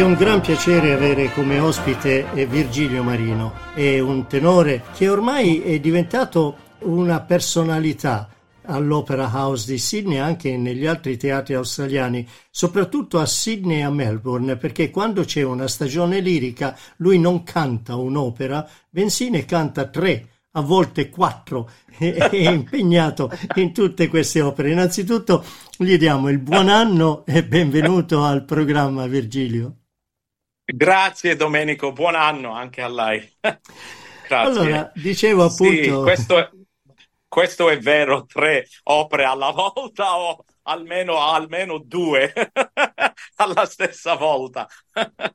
È un gran piacere avere come ospite Virgilio Marino, è un tenore che ormai è diventato una personalità all'Opera House di Sydney e anche negli altri teatri australiani, soprattutto a Sydney e a Melbourne, perché quando c'è una stagione lirica lui non canta un'opera, bensì ne canta tre, a volte quattro, è impegnato in tutte queste opere. Innanzitutto gli diamo il buon anno e benvenuto al programma Virgilio. Grazie Domenico, buon anno anche a lei. Grazie. Allora, dicevo appunto... Sì, questo, questo, è vero, tre opere alla volta o almeno, almeno due alla stessa volta.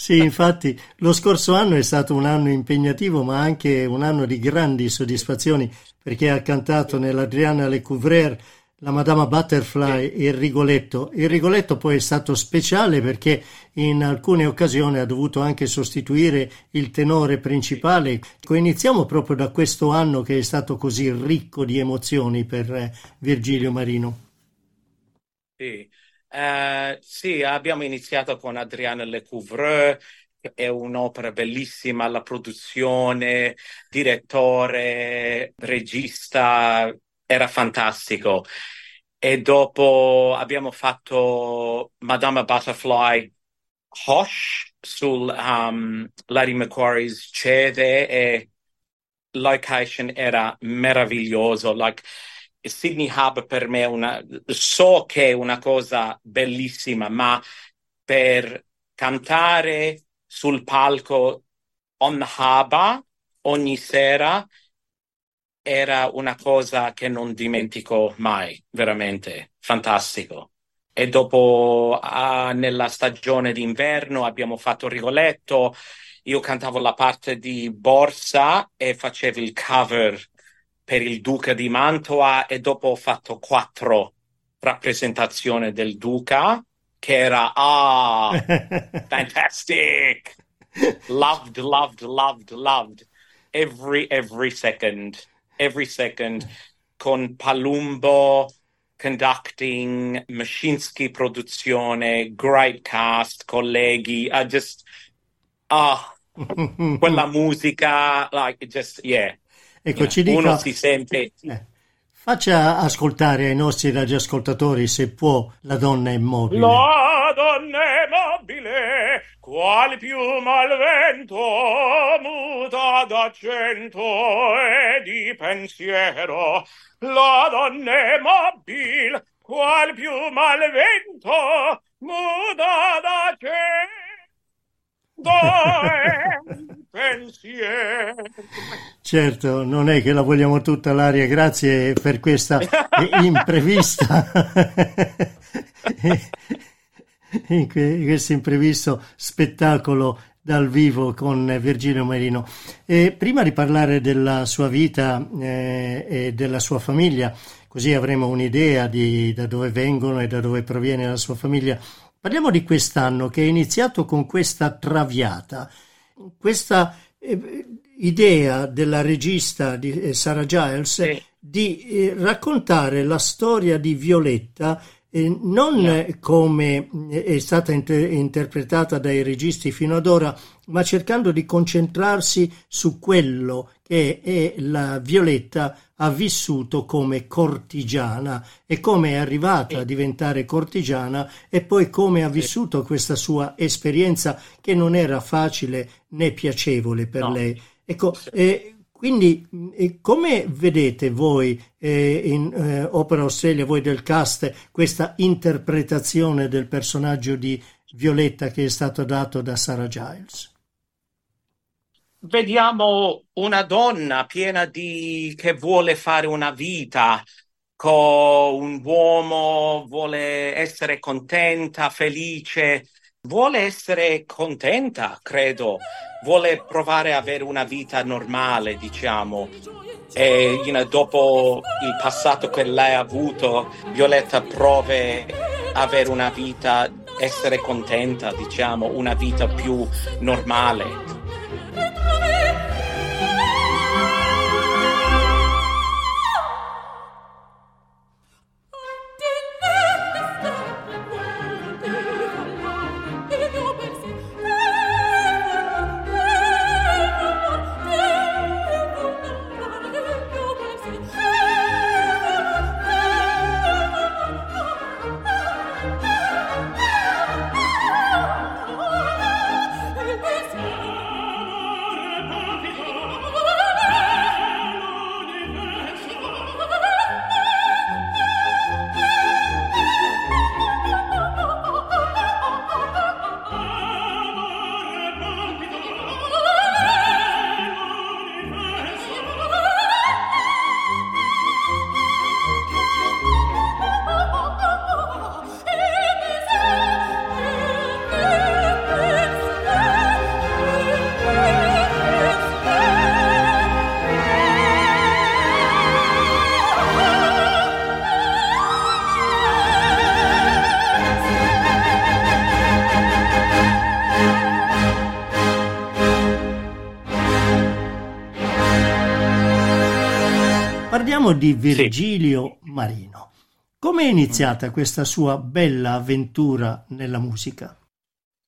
Sì, infatti lo scorso anno è stato un anno impegnativo, ma anche un anno di grandi soddisfazioni, perché ha cantato nell'Adriana Le Couvrer la Madama Butterfly, il Rigoletto. Il Rigoletto poi è stato speciale perché in alcune occasioni ha dovuto anche sostituire il tenore principale. Iniziamo proprio da questo anno che è stato così ricco di emozioni per eh, Virgilio Marino. Sì. Uh, sì, abbiamo iniziato con Adriana Lecouvreur, è un'opera bellissima, la produzione, direttore, regista, era fantastico. E dopo abbiamo fatto Madame Butterfly Hosh sul um, Larry McQuarrie's Cede e location era meraviglioso. Like, Sydney Hub per me è una, so che è una cosa bellissima, ma per cantare sul palco on Haba ogni sera era una cosa che non dimentico mai, veramente fantastico. E dopo, ah, nella stagione d'inverno, abbiamo fatto Rigoletto. Io cantavo la parte di Borsa e facevo il cover per il Duca di Mantua e dopo ho fatto quattro rappresentazioni del Duca che era ah fantastic loved loved loved loved every every second every second con Palumbo conducting Mashinsky produzione great cast colleghi I just ah quella musica like just yeah. Ecco, ci dica, uno si sente... Eh, faccia ascoltare ai nostri radioascoltatori, se può, La donna immobile. La donna immobile, quale piuma al vento, muta d'accento e di pensiero. La donna immobile, quale piuma al vento, muta d'accento pensiero. Certo, non è che la vogliamo tutta l'aria, grazie per questa imprevista. in questo imprevisto spettacolo dal vivo con Virgilio Marino. E prima di parlare della sua vita eh, e della sua famiglia, così avremo un'idea di da dove vengono e da dove proviene la sua famiglia, Parliamo di quest'anno che è iniziato con questa traviata, questa eh, idea della regista di eh, Sarah Giles sì. di eh, raccontare la storia di Violetta non yeah. come è stata inter- interpretata dai registi fino ad ora, ma cercando di concentrarsi su quello che è la Violetta ha vissuto come cortigiana e come è arrivata a diventare cortigiana e poi come ha vissuto questa sua esperienza che non era facile né piacevole per no. lei. Ecco, eh, quindi come vedete voi eh, in eh, Opera Australia, voi del cast, questa interpretazione del personaggio di Violetta che è stato dato da Sarah Giles? Vediamo una donna piena di che vuole fare una vita con un uomo, vuole essere contenta, felice vuole essere contenta, credo, vuole provare ad avere una vita normale, diciamo. E you know, dopo il passato che lei ha avuto, Violetta prova ad avere una vita, essere contenta, diciamo, una vita più normale. Parliamo di Virgilio sì. Marino. Come è iniziata questa sua bella avventura nella musica?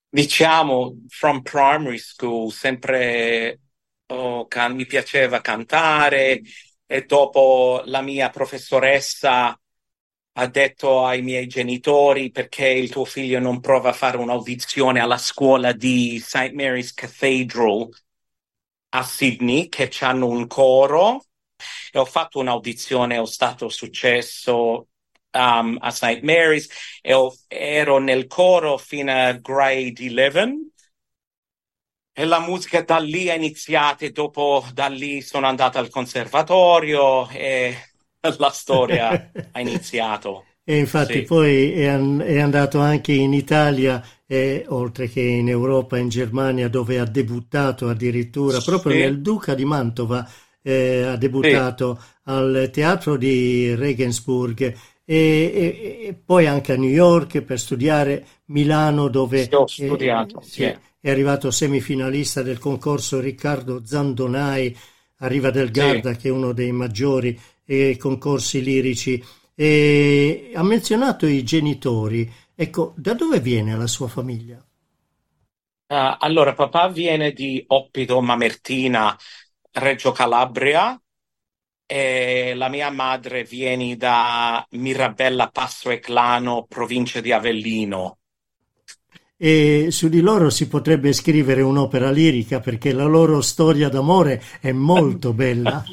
Diciamo, from primary school, sempre oh, can- mi piaceva cantare e dopo la mia professoressa ha detto ai miei genitori perché il tuo figlio non prova a fare un'audizione alla scuola di St. Mary's Cathedral a Sydney che hanno un coro e ho fatto un'audizione, ho stato successo um, a St. Mary's e ho, ero nel coro fino a grade 11 e la musica da lì è iniziata e dopo da lì sono andato al conservatorio e la storia ha iniziato. E infatti sì. poi è, è, andato anche in Italia, e, oltre che in Europa, in Germania, dove ha debuttato addirittura proprio sì. nel Duca di Mantova eh, ha debuttato sì. al teatro di Regensburg e, e, e, poi anche a New York per studiare Milano dove sì, studiato, eh, sì, è arrivato semifinalista del concorso Riccardo Zandonai a Riva del Garda che è uno dei maggiori eh, concorsi lirici e ha menzionato i genitori ecco da dove viene la sua famiglia? Uh, allora, papà viene di Oppido Mamertina, Reggio Calabria e la mia madre viene da Mirabella Passo Eclano, provincia di Avellino. E su di loro si potrebbe scrivere un'opera lirica perché la loro storia d'amore è molto bella.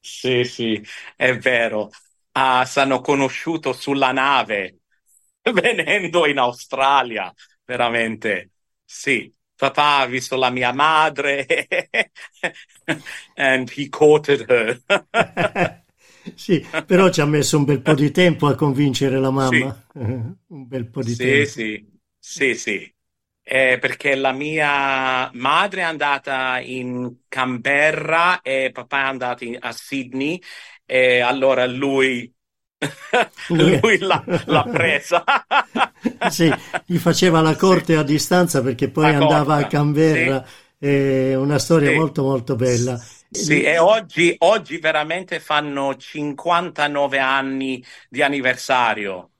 sì, sì, è vero. Ah, s'hanno conosciuto sulla nave venendo in Australia, veramente. Sì, papà ha visto la mia madre and he courted her. sì, però ci ha messo un bel po' di tempo a convincere la mamma. Sì. un bel po' di sì, tempo. Sì, sì, sì. Eh, perché la mia madre è andata in Canberra e papà è andato in, a Sydney e allora lui lui l'ha, l'ha presa. Sì, gli faceva la corte sì. a distanza perché poi la andava corta, a Canberra. Sì. È una storia sì. molto molto bella. Sì, e oggi, oggi veramente fanno 59 anni di anniversario.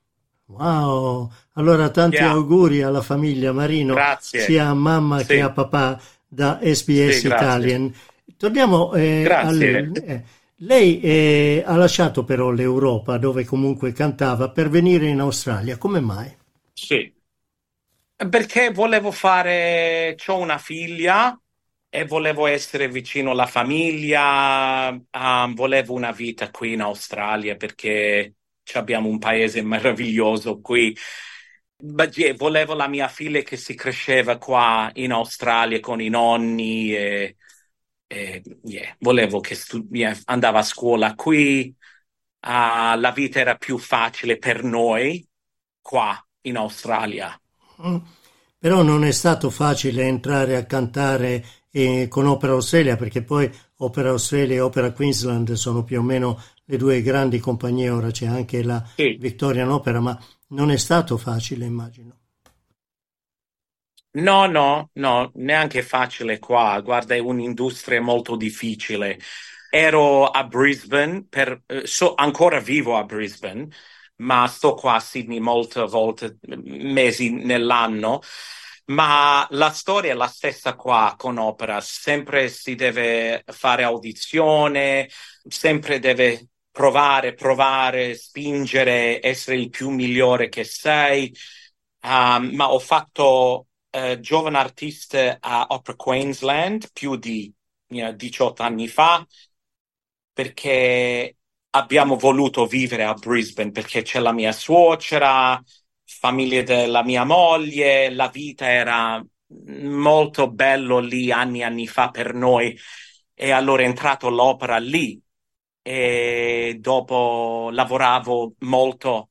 Wow, allora tanti yeah. auguri alla famiglia Marino, grazie. sia a mamma che a papà da SBS Italian. Torniamo eh, al, eh, lei eh, ha lasciato però l'Europa, dove comunque cantava, per venire in Australia. Come mai? Sì, perché volevo fare, ho una figlia e volevo essere vicino alla famiglia, um, volevo una vita qui in Australia perché abbiamo un paese meraviglioso qui. Volevo la mia figlia che si cresceva qua in Australia con i nonni e eh, yeah, volevo che stu- yeah, andava a scuola qui, uh, la vita era più facile per noi qua in Australia. Mm. Però non è stato facile entrare a cantare eh, con Opera Australia perché poi Opera Australia e Opera Queensland sono più o meno le due grandi compagnie, ora c'è anche la sì. Victorian Opera, ma non è stato facile, immagino. No, no, no, neanche facile qua. Guarda, è un'industria molto difficile. Ero a Brisbane, per, eh, so, ancora vivo a Brisbane, ma sto qua a Sydney molte volte, mesi nell'anno. Ma la storia è la stessa qua con opera, sempre si deve fare audizione, sempre deve provare, provare, spingere, essere il più migliore che sei. Um, ma ho fatto uh, giovane artista a Opera Queensland più di you know, 18 anni fa perché abbiamo voluto vivere a Brisbane perché c'è la mia suocera, famiglia della mia moglie, la vita era molto bello lì anni e anni fa per noi. E allora è entrato l'opera lì. E dopo lavoravo molto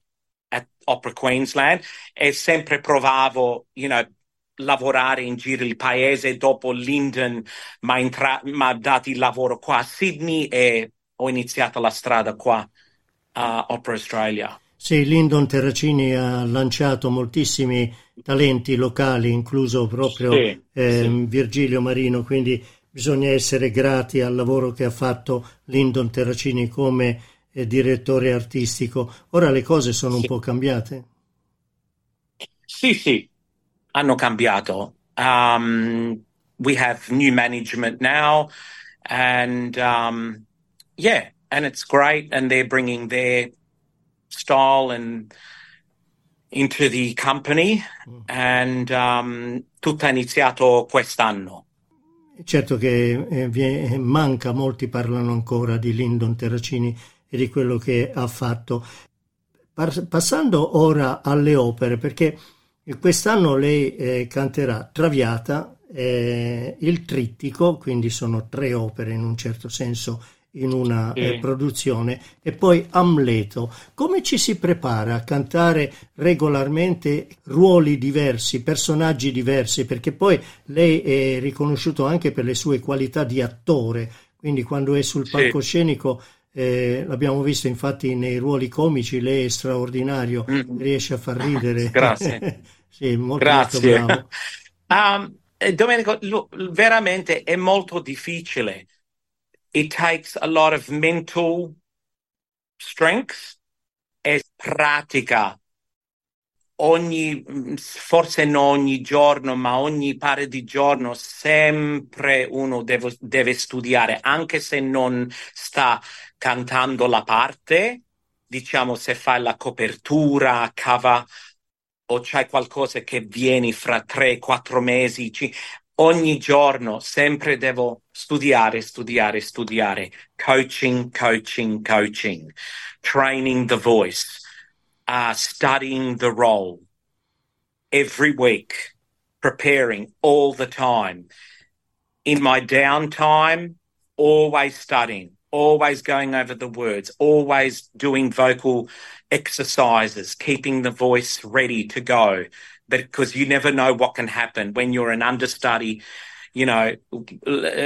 a Opera Queensland e sempre provavo, you know, lavorare in giro il paese. Dopo Linden mi ha dato il lavoro qua a Sydney e ho iniziato la strada qua a Opera Australia. Sì, Lyndon Terracini ha lanciato moltissimi talenti locali, incluso proprio sì, eh, sì. Virgilio Marino, quindi bisogna essere grati al lavoro che ha fatto Lyndon Terracini come eh, direttore artistico. Ora le cose sono sì. un po' cambiate? Sì, sì, hanno cambiato. Um, we have new management now and um, yeah, and it's great and they're bringing their style and into the company mm. and um, tutto è iniziato quest'anno. Certo che eh, manca, molti parlano ancora di Lyndon Terracini e di quello che ha fatto. passando ora alle opere, perché quest'anno lei eh, canterà Traviata, eh, il Trittico, quindi sono tre opere in un certo senso in una sì. eh, produzione e poi Amleto. Come ci si prepara a cantare regolarmente ruoli diversi, personaggi diversi? Perché poi lei è riconosciuto anche per le sue qualità di attore, quindi quando è sul palcoscenico eh, l'abbiamo visto infatti nei ruoli comici, lei è straordinario, mm. riesce a far ridere. Grazie. sì, molto, Grazie. Molto bravo. um, Domenico, lo, veramente è molto difficile it takes a lot of mental strength e pratica. Ogni, forse non ogni giorno, ma ogni pare di giorno, sempre uno deve, deve studiare, anche se non sta cantando la parte, diciamo se fai la copertura, cava o c'è qualcosa che vieni fra tre, quattro mesi, ogni giorno sempre devo studiare, studiare, studiare, coaching, coaching, coaching, training the voice, uh, studying the role. Every week, preparing all the time. In my downtime, always studying, always going over the words, always doing vocal exercises, keeping the voice ready to go because you never know what can happen when you're an understudy. You know,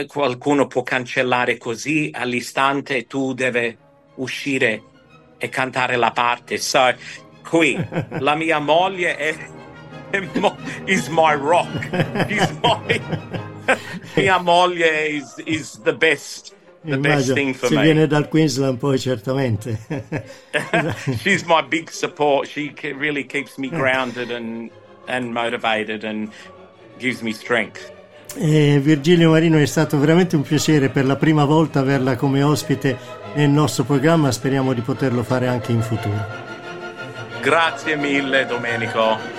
qualcuno può cancellare così all'istante tu devi uscire e cantare la parte. So, qui la mia moglie è, è mo, is my rock. Is my, mia moglie is, is the best. The Immagino, best thing for se me. viene dal Queensland poi certamente. She's my big support. She really keeps me grounded and and motivated and gives me strength. Eh, Virgilio Marino è stato veramente un piacere per la prima volta averla come ospite nel nostro programma, speriamo di poterlo fare anche in futuro. Grazie mille Domenico.